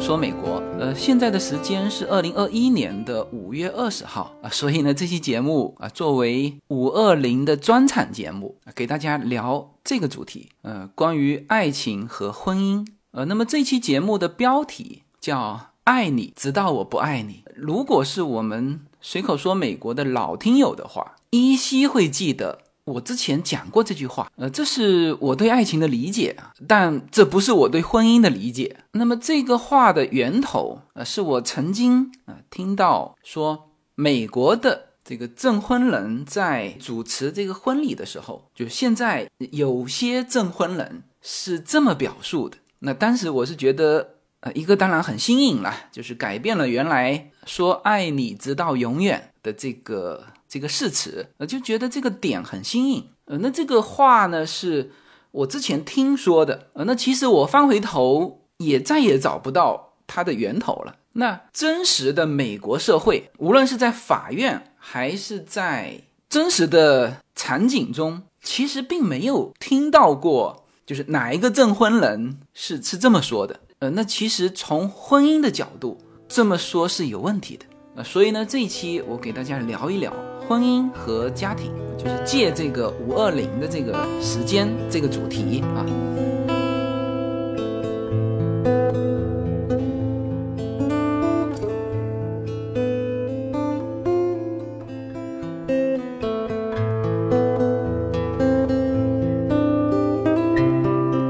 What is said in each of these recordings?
说美国。呃，现在的时间是二零二一年的五月二十号啊，所以呢，这期节目啊，作为五二零的专场节目，给大家聊这个主题。呃，关于爱情和婚姻。呃，那么这期节目的标题叫“爱你直到我不爱你”。如果是我们随口说美国的老听友的话，依稀会记得。我之前讲过这句话，呃，这是我对爱情的理解啊，但这不是我对婚姻的理解。那么这个话的源头，呃，是我曾经啊听到说，美国的这个证婚人在主持这个婚礼的时候，就现在有些证婚人是这么表述的。那当时我是觉得，呃，一个当然很新颖了，就是改变了原来说爱你直到永远的这个。这个誓词，呃，就觉得这个点很新颖，呃，那这个话呢是我之前听说的，呃，那其实我翻回头也再也找不到它的源头了。那真实的美国社会，无论是在法院还是在真实的场景中，其实并没有听到过，就是哪一个证婚人是是这么说的，呃，那其实从婚姻的角度这么说是有问题的，呃，所以呢，这一期我给大家聊一聊。婚姻和家庭，就是借这个五二零的这个时间这个主题啊。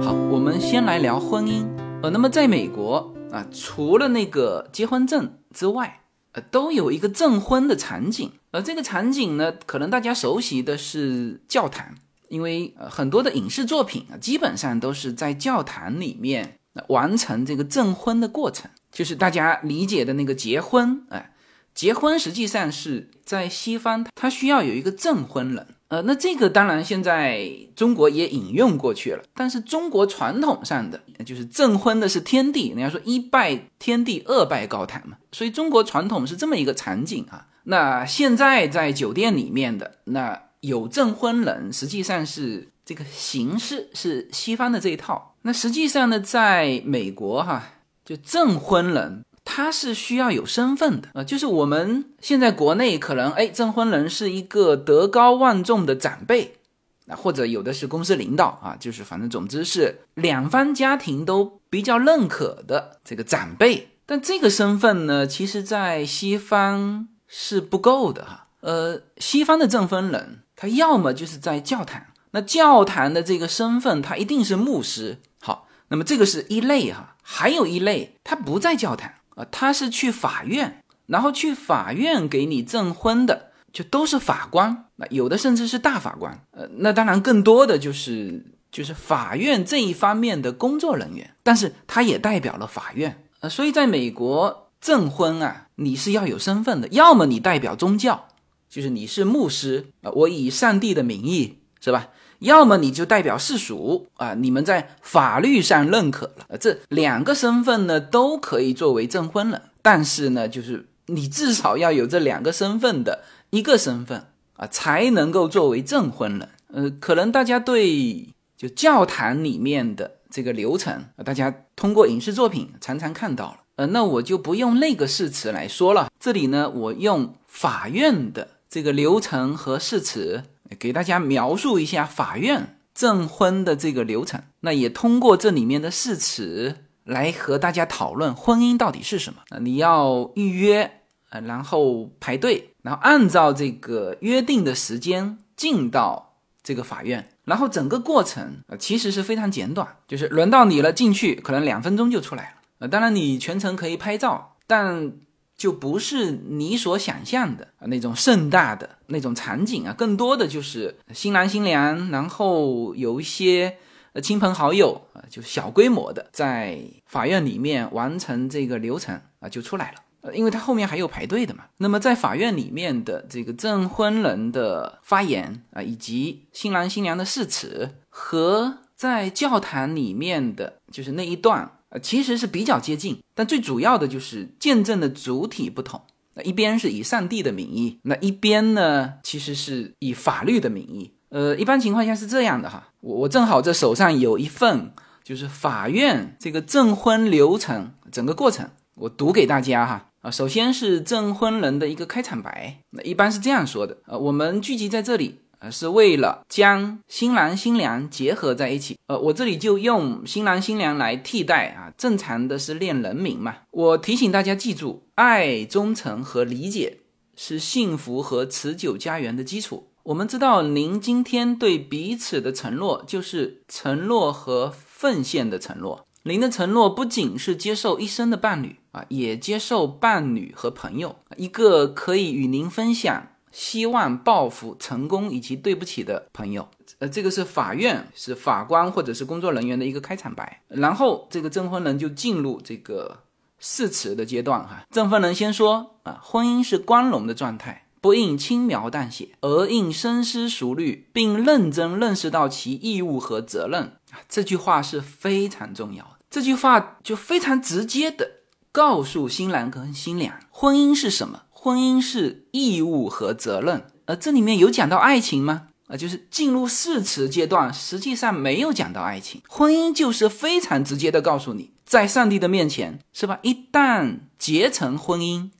好，我们先来聊婚姻。呃，那么在美国啊，除了那个结婚证之外，呃，都有一个证婚的场景。而这个场景呢，可能大家熟悉的是教堂，因为呃很多的影视作品啊，基本上都是在教堂里面完成这个证婚的过程，就是大家理解的那个结婚。哎，结婚实际上是在西方，它需要有一个证婚人。呃，那这个当然现在中国也引用过去了，但是中国传统上的就是证婚的是天地，人家说一拜天地，二拜高堂嘛，所以中国传统是这么一个场景啊。那现在在酒店里面的那有证婚人，实际上是这个形式是西方的这一套。那实际上呢，在美国哈，就证婚人他是需要有身份的啊，就是我们现在国内可能哎，证婚人是一个德高望重的长辈，啊，或者有的是公司领导啊，就是反正总之是两方家庭都比较认可的这个长辈。但这个身份呢，其实在西方。是不够的哈，呃，西方的证婚人，他要么就是在教堂，那教堂的这个身份，他一定是牧师。好，那么这个是一类哈，还有一类，他不在教堂他是去法院，然后去法院给你证婚的，就都是法官，那有的甚至是大法官，呃，那当然更多的就是就是法院这一方面的工作人员，但是他也代表了法院，呃，所以在美国。证婚啊，你是要有身份的，要么你代表宗教，就是你是牧师啊，我以上帝的名义是吧？要么你就代表世俗啊，你们在法律上认可了，这两个身份呢都可以作为证婚人，但是呢，就是你至少要有这两个身份的一个身份啊，才能够作为证婚人。呃，可能大家对就教堂里面的这个流程，大家通过影视作品常常看到了。呃，那我就不用那个誓词来说了。这里呢，我用法院的这个流程和誓词给大家描述一下法院证婚的这个流程。那也通过这里面的誓词来和大家讨论婚姻到底是什么。你要预约啊，然后排队，然后按照这个约定的时间进到这个法院，然后整个过程呃其实是非常简短，就是轮到你了进去，可能两分钟就出来了。呃，当然你全程可以拍照，但就不是你所想象的那种盛大的那种场景啊，更多的就是新郎新娘，然后有一些呃亲朋好友啊，就小规模的在法院里面完成这个流程啊，就出来了。呃，因为他后面还有排队的嘛。那么在法院里面的这个证婚人的发言啊，以及新郎新娘的誓词，和在教堂里面的就是那一段。呃，其实是比较接近，但最主要的就是见证的主体不同。那一边是以上帝的名义，那一边呢，其实是以法律的名义。呃，一般情况下是这样的哈。我我正好这手上有一份，就是法院这个证婚流程整个过程我读给大家哈啊，首先是证婚人的一个开场白，那一般是这样说的呃，我们聚集在这里。呃，是为了将新郎新娘结合在一起。呃，我这里就用新郎新娘来替代啊，正常的是念人名嘛。我提醒大家记住，爱、忠诚和理解是幸福和持久家园的基础。我们知道，您今天对彼此的承诺，就是承诺和奉献的承诺。您的承诺不仅是接受一生的伴侣啊，也接受伴侣和朋友，一个可以与您分享。希望报复成功以及对不起的朋友，呃，这个是法院是法官或者是工作人员的一个开场白，然后这个证婚人就进入这个誓词的阶段哈。证婚人先说啊，婚姻是光荣的状态，不应轻描淡写，而应深思熟虑，并认真认识到其义务和责任啊。这句话是非常重要的，这句话就非常直接的告诉新郎跟新娘，婚姻是什么。婚姻是义务和责任，而这里面有讲到爱情吗？啊，就是进入誓词阶段，实际上没有讲到爱情。婚姻就是非常直接的告诉你，在上帝的面前，是吧？一旦结成婚姻，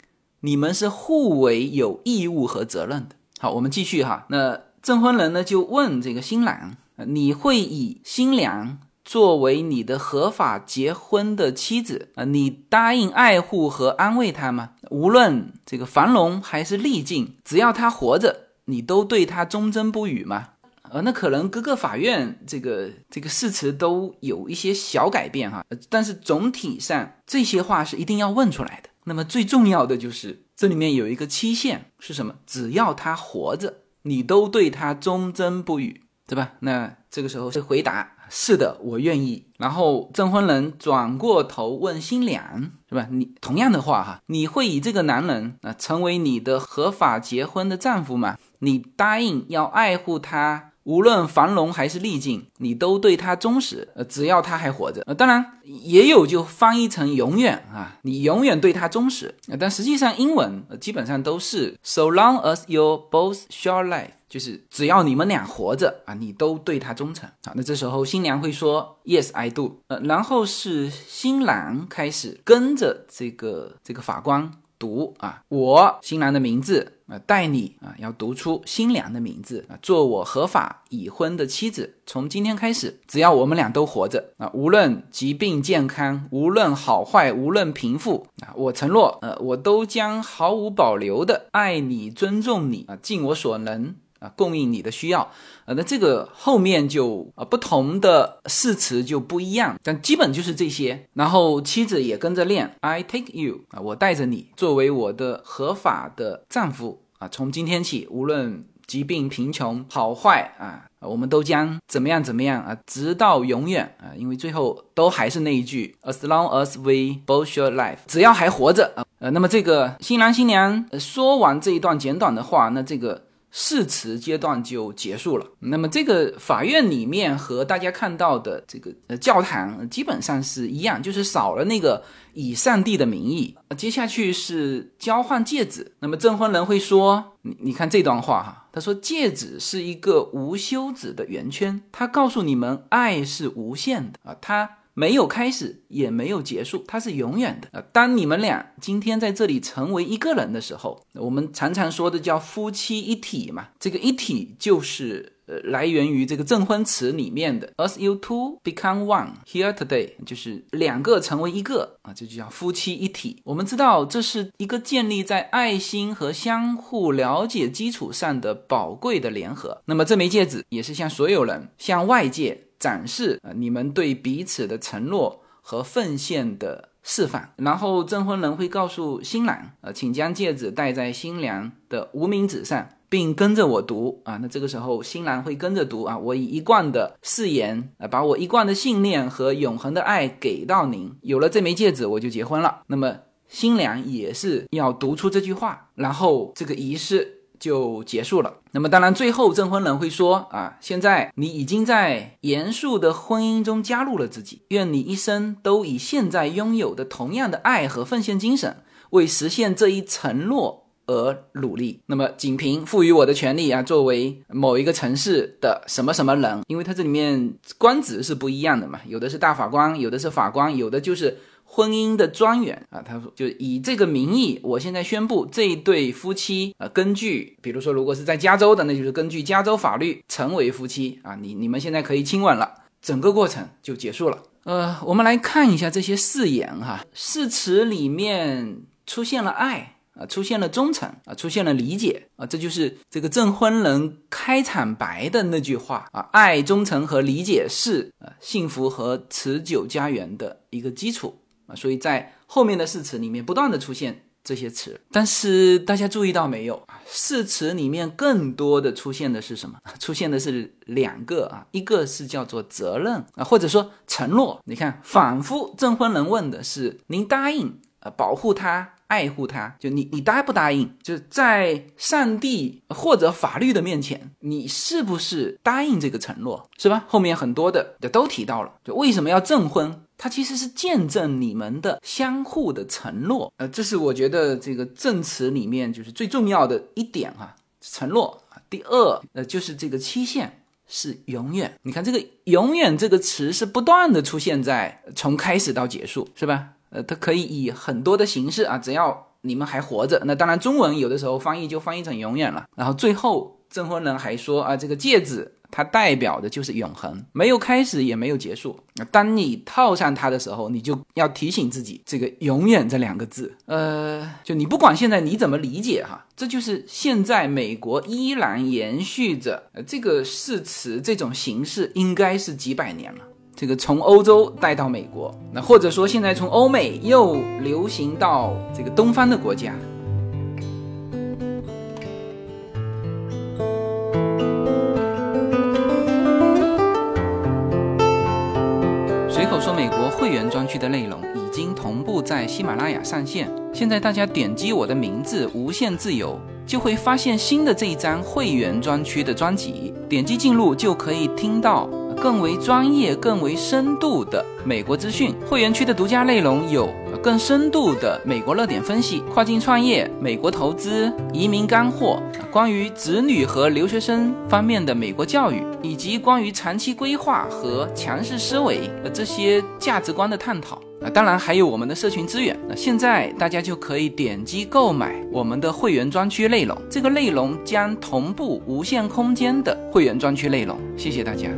你们是互为有义务和责任的。好，我们继续哈。那证婚人呢就问这个新郎，你会以新娘？作为你的合法结婚的妻子啊，你答应爱护和安慰她吗？无论这个繁荣还是逆境，只要她活着，你都对她忠贞不渝吗？呃，那可能各个法院这个这个誓词都有一些小改变哈，但是总体上这些话是一定要问出来的。那么最重要的就是这里面有一个期限是什么？只要她活着，你都对她忠贞不渝，对吧？那这个时候是回答。是的，我愿意。然后证婚人转过头问新娘，是吧？你同样的话哈，你会以这个男人啊成为你的合法结婚的丈夫吗？你答应要爱护他。无论繁荣还是逆境，你都对他忠实。呃，只要他还活着，呃，当然也有就翻译成永远啊，你永远对他忠实。但实际上英文呃基本上都是 so long as you both share life，就是只要你们俩活着啊，你都对他忠诚。好，那这时候新娘会说 Yes I do。呃，然后是新郎开始跟着这个这个法官。读啊，我新郎的名字啊，带你啊，要读出新娘的名字啊，做我合法已婚的妻子。从今天开始，只要我们俩都活着啊，无论疾病健康，无论好坏，无论贫富啊，我承诺，呃，我都将毫无保留的爱你、尊重你啊，尽我所能。啊，供应你的需要，呃，那这个后面就啊不同的誓词就不一样，但基本就是这些。然后妻子也跟着练，I take you 啊，我带着你作为我的合法的丈夫啊，从今天起，无论疾病、贫穷、好坏啊，我们都将怎么样怎么样啊，直到永远啊，因为最后都还是那一句，As long as we both share life，只要还活着啊，呃，那么这个新郎新娘说完这一段简短的话，那这个。誓词阶段就结束了。那么这个法院里面和大家看到的这个呃教堂基本上是一样，就是少了那个以上帝的名义。接下去是交换戒指。那么证婚人会说：“你你看这段话哈，他说戒指是一个无休止的圆圈，他告诉你们爱是无限的啊，他。”没有开始，也没有结束，它是永远的啊！当你们俩今天在这里成为一个人的时候，我们常常说的叫夫妻一体嘛。这个一体就是呃来源于这个证婚词里面的，"us you two become one here today”，就是两个成为一个啊，这就叫夫妻一体。我们知道这是一个建立在爱心和相互了解基础上的宝贵的联合。那么这枚戒指也是向所有人、向外界。展示啊，你们对彼此的承诺和奉献的示范。然后证婚人会告诉新郎，呃，请将戒指戴在新娘的无名指上，并跟着我读啊。那这个时候新郎会跟着读啊，我以一贯的誓言啊，把我一贯的信念和永恒的爱给到您。有了这枚戒指，我就结婚了。那么新娘也是要读出这句话，然后这个仪式。就结束了。那么，当然，最后证婚人会说：“啊，现在你已经在严肃的婚姻中加入了自己，愿你一生都以现在拥有的同样的爱和奉献精神，为实现这一承诺而努力。”那么，仅凭赋予我的权利啊，作为某一个城市的什么什么人，因为它这里面官职是不一样的嘛，有的是大法官，有的是法官，有的就是。婚姻的专员啊，他说就以这个名义，我现在宣布这一对夫妻啊，根据比如说如果是在加州的，那就是根据加州法律成为夫妻啊，你你们现在可以亲吻了，整个过程就结束了。呃，我们来看一下这些誓言哈，誓词里面出现了爱。啊，出现了忠诚啊，出现了理解啊，这就是这个证婚人开场白的那句话啊，爱、忠诚和理解是呃幸福和持久家园的一个基础所以在后面的誓词里面不断的出现这些词，但是大家注意到没有啊？誓词里面更多的出现的是什么？出现的是两个啊，一个是叫做责任啊，或者说承诺。你看，反复证婚人问的是您答应呃保护他。爱护他，就你，你答不答应？就是在上帝或者法律的面前，你是不是答应这个承诺，是吧？后面很多的都提到了，就为什么要证婚？它其实是见证你们的相互的承诺。呃，这是我觉得这个证词里面就是最重要的一点哈，承诺。第二，呃，就是这个期限是永远。你看这个“永远”这个词是不断的出现在从开始到结束，是吧？呃，它可以以很多的形式啊，只要你们还活着，那当然中文有的时候翻译就翻译成永远了。然后最后证婚人还说啊，这个戒指它代表的就是永恒，没有开始也没有结束。那当你套上它的时候，你就要提醒自己这个“永远”这两个字。呃，就你不管现在你怎么理解哈，这就是现在美国依然延续着呃这个誓词这种形式，应该是几百年了。这个从欧洲带到美国，那或者说现在从欧美又流行到这个东方的国家。区的内容已经同步在喜马拉雅上线，现在大家点击我的名字“无限自由”，就会发现新的这一张会员专区的专辑，点击进入就可以听到。更为专业、更为深度的美国资讯，会员区的独家内容有更深度的美国热点分析、跨境创业、美国投资、移民干货，关于子女和留学生方面的美国教育，以及关于长期规划和强势思维的这些价值观的探讨啊，当然还有我们的社群资源。那现在大家就可以点击购买我们的会员专区内容，这个内容将同步无限空间的会员专区内容。谢谢大家。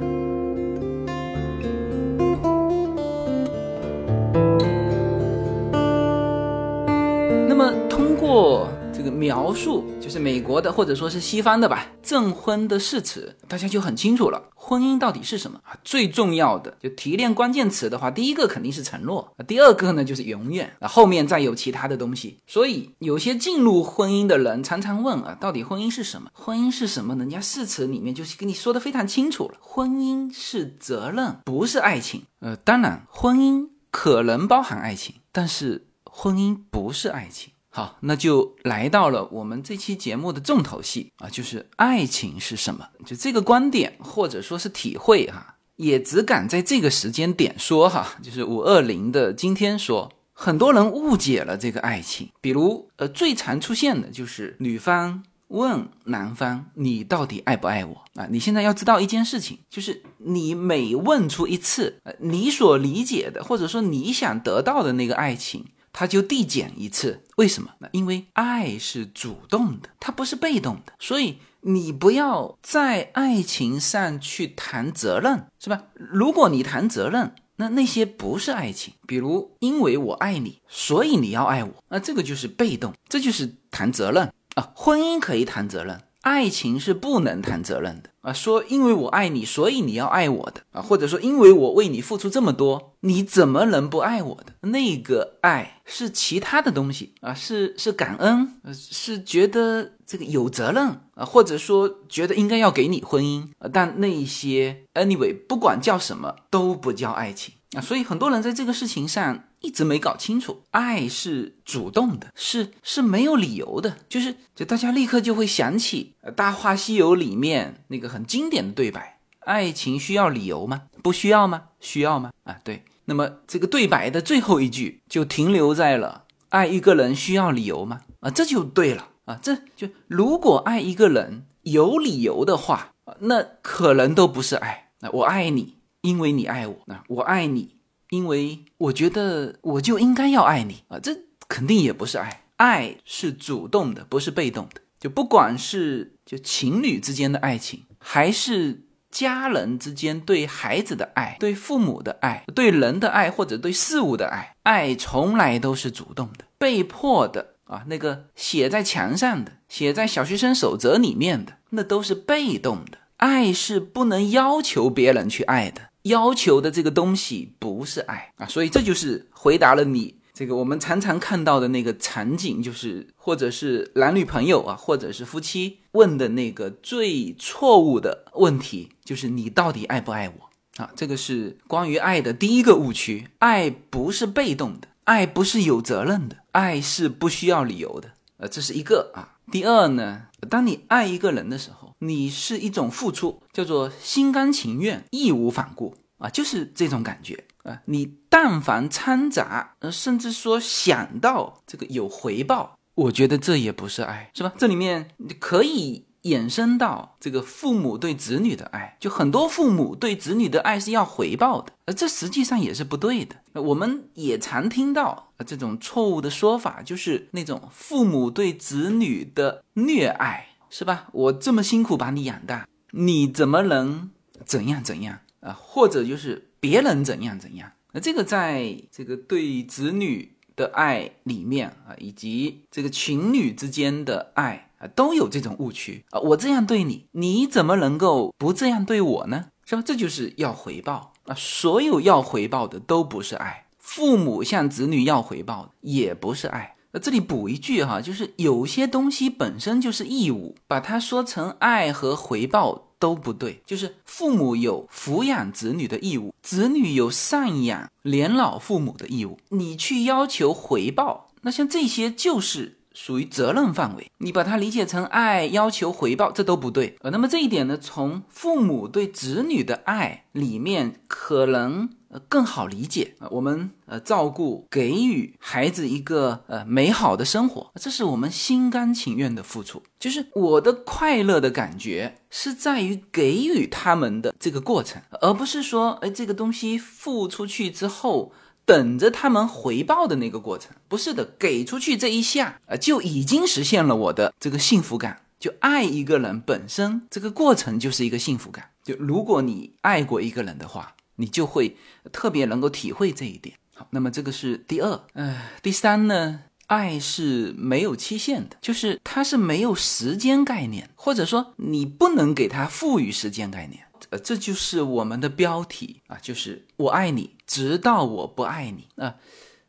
那么通过这个描述，就是美国的或者说是西方的吧，证婚的誓词，大家就很清楚了。婚姻到底是什么啊？最重要的就提炼关键词的话，第一个肯定是承诺，第二个呢就是永远啊，后面再有其他的东西。所以有些进入婚姻的人常常问啊，到底婚姻是什么？婚姻是什么？人家誓词里面就是跟你说的非常清楚了，婚姻是责任，不是爱情。呃，当然婚姻可能包含爱情，但是婚姻不是爱情。好，那就来到了我们这期节目的重头戏啊，就是爱情是什么？就这个观点或者说是体会哈，也只敢在这个时间点说哈，就是五二零的今天说，很多人误解了这个爱情。比如，呃，最常出现的就是女方问男方：“你到底爱不爱我？”啊，你现在要知道一件事情，就是你每问出一次，呃，你所理解的或者说你想得到的那个爱情。它就递减一次，为什么？那因为爱是主动的，它不是被动的，所以你不要在爱情上去谈责任，是吧？如果你谈责任，那那些不是爱情，比如因为我爱你，所以你要爱我，那这个就是被动，这就是谈责任啊。婚姻可以谈责任。爱情是不能谈责任的啊！说因为我爱你，所以你要爱我的啊，或者说因为我为你付出这么多，你怎么能不爱我的？那个爱是其他的东西啊，是是感恩，是觉得这个有责任啊，或者说觉得应该要给你婚姻啊，但那些 anyway 不管叫什么都不叫爱情啊，所以很多人在这个事情上。一直没搞清楚，爱是主动的，是是没有理由的，就是就大家立刻就会想起《大话西游》里面那个很经典的对白：爱情需要理由吗？不需要吗？需要吗？啊，对。那么这个对白的最后一句就停留在了“爱一个人需要理由吗？”啊，这就对了啊，这就如果爱一个人有理由的话，那可能都不是爱。那我爱你，因为你爱我；那我爱你。因为我觉得我就应该要爱你啊，这肯定也不是爱。爱是主动的，不是被动的。就不管是就情侣之间的爱情，还是家人之间对孩子的爱、对父母的爱、对人的爱或者对事物的爱，爱从来都是主动的，被迫的啊，那个写在墙上的、写在小学生守则里面的，那都是被动的。爱是不能要求别人去爱的，要求的这个东西不是爱啊。所以这就是回答了你。这个我们常常看到的那个场景，就是或者是男女朋友啊，或者是夫妻问的那个最错误的问题，就是你到底爱不爱我啊？这个是关于爱的第一个误区。爱不是被动的，爱不是有责任的，爱是不需要理由的。呃，这是一个啊。第二呢，当你爱一个人的时候，你是一种付出，叫做心甘情愿、义无反顾啊，就是这种感觉。啊，你但凡掺杂，呃，甚至说想到这个有回报，我觉得这也不是爱，是吧？这里面你可以衍生到这个父母对子女的爱，就很多父母对子女的爱是要回报的，而这实际上也是不对的。我们也常听到这种错误的说法，就是那种父母对子女的虐爱，是吧？我这么辛苦把你养大，你怎么能怎样怎样啊？或者就是。别人怎样怎样，那这个在这个对子女的爱里面啊，以及这个情侣之间的爱都有这种误区啊。我这样对你，你怎么能够不这样对我呢？是吧？这就是要回报啊。所有要回报的都不是爱，父母向子女要回报也不是爱。那这里补一句哈，就是有些东西本身就是义务，把它说成爱和回报。都不对，就是父母有抚养子女的义务，子女有赡养年老父母的义务。你去要求回报，那像这些就是属于责任范围。你把它理解成爱，要求回报，这都不对。呃，那么这一点呢，从父母对子女的爱里面可能。呃，更好理解啊，我们呃照顾给予孩子一个呃美好的生活，这是我们心甘情愿的付出。就是我的快乐的感觉是在于给予他们的这个过程，而不是说哎这个东西付出去之后等着他们回报的那个过程。不是的，给出去这一下啊就已经实现了我的这个幸福感。就爱一个人本身这个过程就是一个幸福感。就如果你爱过一个人的话。你就会特别能够体会这一点。好，那么这个是第二，呃，第三呢？爱是没有期限的，就是它是没有时间概念，或者说你不能给它赋予时间概念。呃，这就是我们的标题啊，就是我爱你，直到我不爱你啊。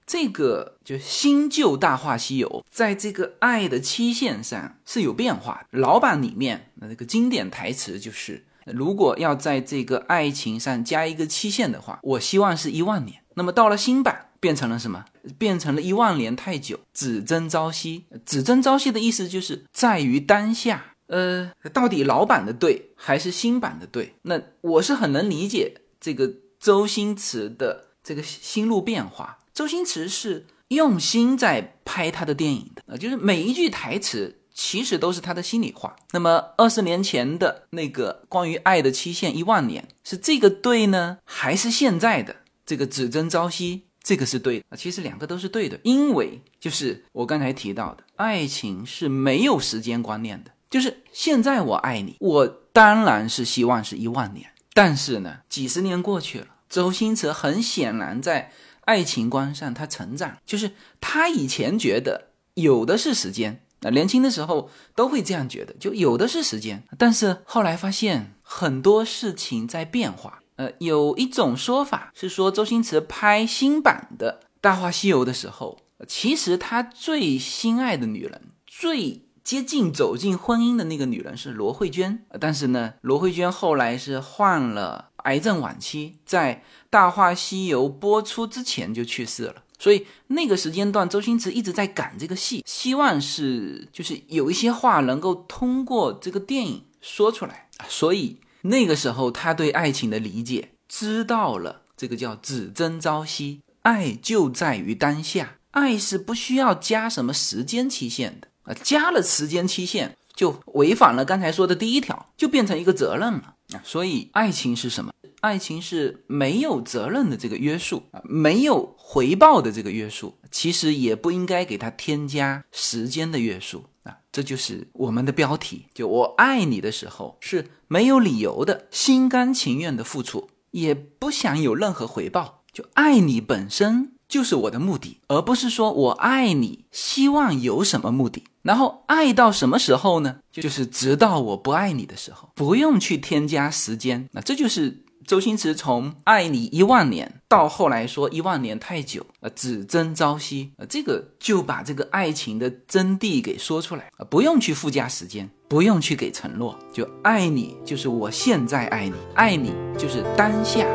这个就新旧大话西游，在这个爱的期限上是有变化。老版里面那个经典台词就是。如果要在这个爱情上加一个期限的话，我希望是一万年。那么到了新版，变成了什么？变成了一万年太久，只争朝夕。只争朝夕的意思就是在于当下。呃，到底老版的对还是新版的对？那我是很能理解这个周星驰的这个心路变化。周星驰是用心在拍他的电影的，呃，就是每一句台词。其实都是他的心里话。那么二十年前的那个关于爱的期限一万年，是这个对呢，还是现在的这个只争朝夕？这个是对的。其实两个都是对的，因为就是我刚才提到的，爱情是没有时间观念的。就是现在我爱你，我当然是希望是一万年。但是呢，几十年过去了，周星驰很显然在爱情观上他成长，就是他以前觉得有的是时间。那年轻的时候都会这样觉得，就有的是时间，但是后来发现很多事情在变化。呃，有一种说法是说，周星驰拍新版的《大话西游》的时候，其实他最心爱的女人、最接近走进婚姻的那个女人是罗慧娟。但是呢，罗慧娟后来是患了癌症晚期，在《大话西游》播出之前就去世了。所以那个时间段，周星驰一直在赶这个戏，希望是就是有一些话能够通过这个电影说出来。所以那个时候，他对爱情的理解，知道了这个叫只争朝夕，爱就在于当下，爱是不需要加什么时间期限的啊，加了时间期限就违反了刚才说的第一条，就变成一个责任了啊。所以爱情是什么？爱情是没有责任的这个约束啊，没有回报的这个约束，其实也不应该给他添加时间的约束啊。这就是我们的标题，就我爱你的时候是没有理由的，心甘情愿的付出，也不想有任何回报，就爱你本身就是我的目的，而不是说我爱你希望有什么目的。然后爱到什么时候呢？就是直到我不爱你的时候，不用去添加时间。那这就是。周星驰从爱你一万年到后来说一万年太久，呃，只争朝夕，呃，这个就把这个爱情的真谛给说出来啊，不用去附加时间，不用去给承诺，就爱你就是我现在爱你，爱你就是当下。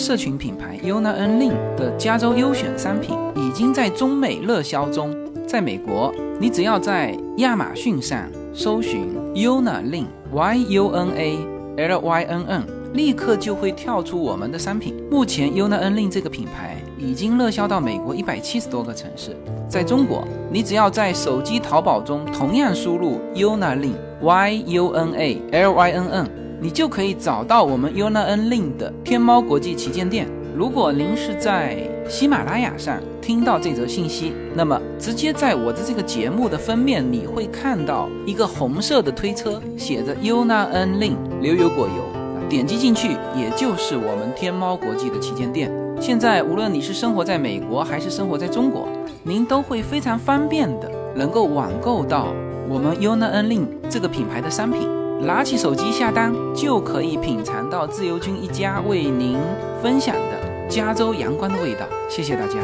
社群品牌 Yuna N Lin 的加州优选商品。已经在中美热销中，在美国，你只要在亚马逊上搜寻 Yuna Lin Y U N A L Y N N，立刻就会跳出我们的商品。目前 Yuna N Lin 这个品牌已经热销到美国一百七十多个城市。在中国，你只要在手机淘宝中同样输入 Yuna Lin Y U N A L Y N N，你就可以找到我们 Yuna N Lin 的天猫国际旗舰店。如果您是在喜马拉雅上听到这则信息，那么直接在我的这个节目的封面，你会看到一个红色的推车，写着 Yuna N Lin 牛油果油点击进去，也就是我们天猫国际的旗舰店。现在无论你是生活在美国还是生活在中国，您都会非常方便的能够网购到我们 Yuna N Lin 这个品牌的商品，拿起手机下单就可以品尝到自由军一家为您分享的。加州阳光的味道，谢谢大家。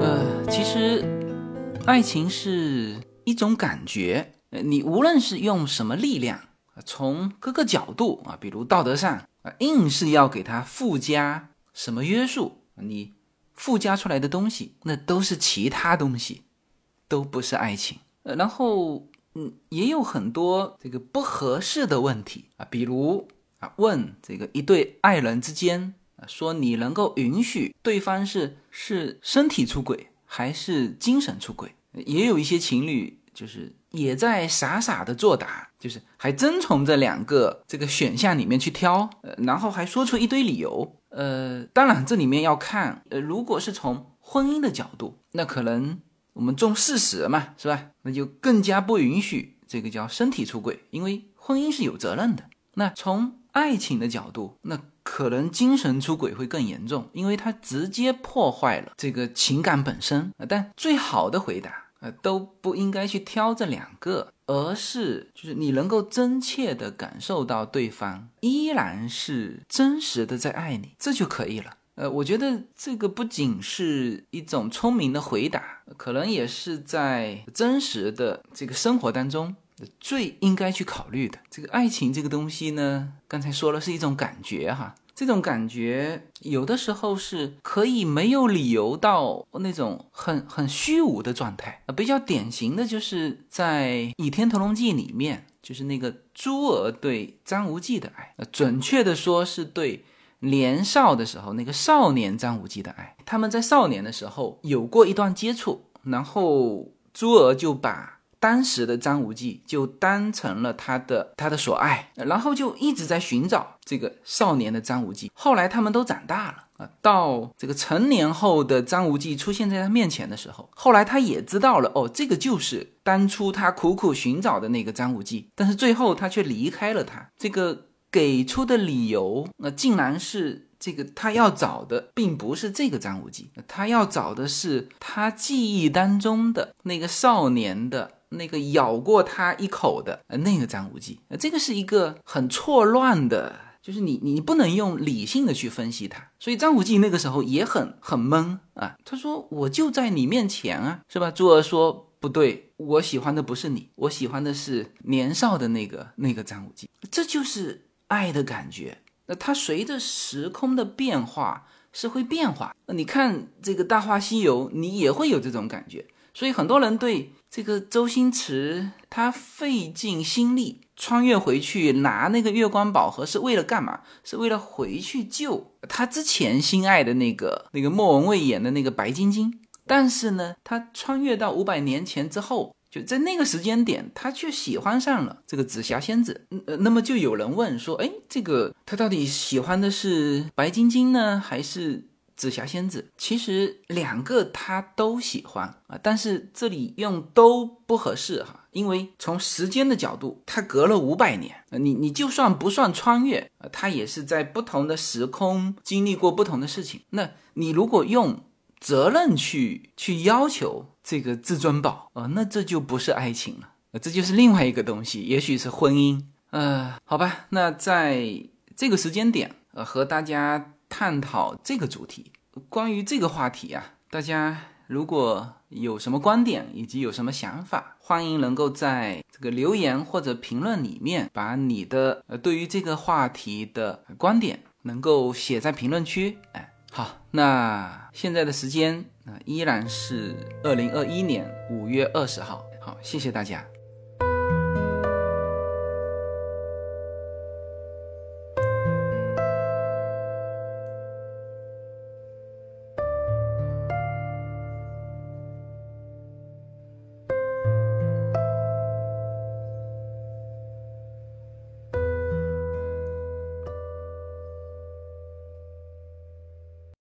呃，其实爱情是一种感觉，你无论是用什么力量，从各个角度啊，比如道德上啊，硬是要给它附加什么约束，你附加出来的东西，那都是其他东西，都不是爱情。呃，然后，嗯，也有很多这个不合适的问题啊，比如啊，问这个一对爱人之间啊，说你能够允许对方是是身体出轨还是精神出轨？也有一些情侣就是也在傻傻的作答，就是还真从这两个这个选项里面去挑，呃，然后还说出一堆理由。呃，当然这里面要看，呃，如果是从婚姻的角度，那可能。我们重事实嘛，是吧？那就更加不允许这个叫身体出轨，因为婚姻是有责任的。那从爱情的角度，那可能精神出轨会更严重，因为它直接破坏了这个情感本身。但最好的回答，呃，都不应该去挑这两个，而是就是你能够真切的感受到对方依然是真实的在爱你，这就可以了。呃，我觉得这个不仅是一种聪明的回答，可能也是在真实的这个生活当中最应该去考虑的。这个爱情这个东西呢，刚才说了是一种感觉哈，这种感觉有的时候是可以没有理由到那种很很虚无的状态。比较典型的就是在《倚天屠龙记》里面，就是那个朱儿对张无忌的爱，准确的说是对。年少的时候，那个少年张无忌的爱，他们在少年的时候有过一段接触，然后朱儿就把当时的张无忌就当成了他的他的所爱，然后就一直在寻找这个少年的张无忌。后来他们都长大了啊，到这个成年后的张无忌出现在他面前的时候，后来他也知道了，哦，这个就是当初他苦苦寻找的那个张无忌，但是最后他却离开了他，这个。给出的理由，那竟然是这个他要找的，并不是这个张无忌，他要找的是他记忆当中的那个少年的那个咬过他一口的呃那个张无忌。这个是一个很错乱的，就是你你不能用理性的去分析他。所以张无忌那个时候也很很懵啊，他说我就在你面前啊，是吧？朱儿说不对，我喜欢的不是你，我喜欢的是年少的那个那个张无忌，这就是。爱的感觉，那它随着时空的变化是会变化。那你看这个《大话西游》，你也会有这种感觉。所以很多人对这个周星驰他费尽心力穿越回去拿那个月光宝盒是为了干嘛？是为了回去救他之前心爱的那个那个莫文蔚演的那个白晶晶。但是呢，他穿越到五百年前之后，就在那个时间点，他却喜欢上了这个紫霞仙子。呃，那么就有人问说，哎，这个他到底喜欢的是白晶晶呢，还是？紫霞仙子其实两个他都喜欢啊，但是这里用都不合适哈，因为从时间的角度，它隔了五百年，你你就算不算穿越啊，他也是在不同的时空经历过不同的事情。那你如果用责任去去要求这个至尊宝啊，那这就不是爱情了，这就是另外一个东西，也许是婚姻。呃，好吧，那在这个时间点，呃，和大家。探讨这个主题，关于这个话题啊，大家如果有什么观点以及有什么想法，欢迎能够在这个留言或者评论里面，把你的呃对于这个话题的观点能够写在评论区。哎，好，那现在的时间啊依然是二零二一年五月二十号。好，谢谢大家。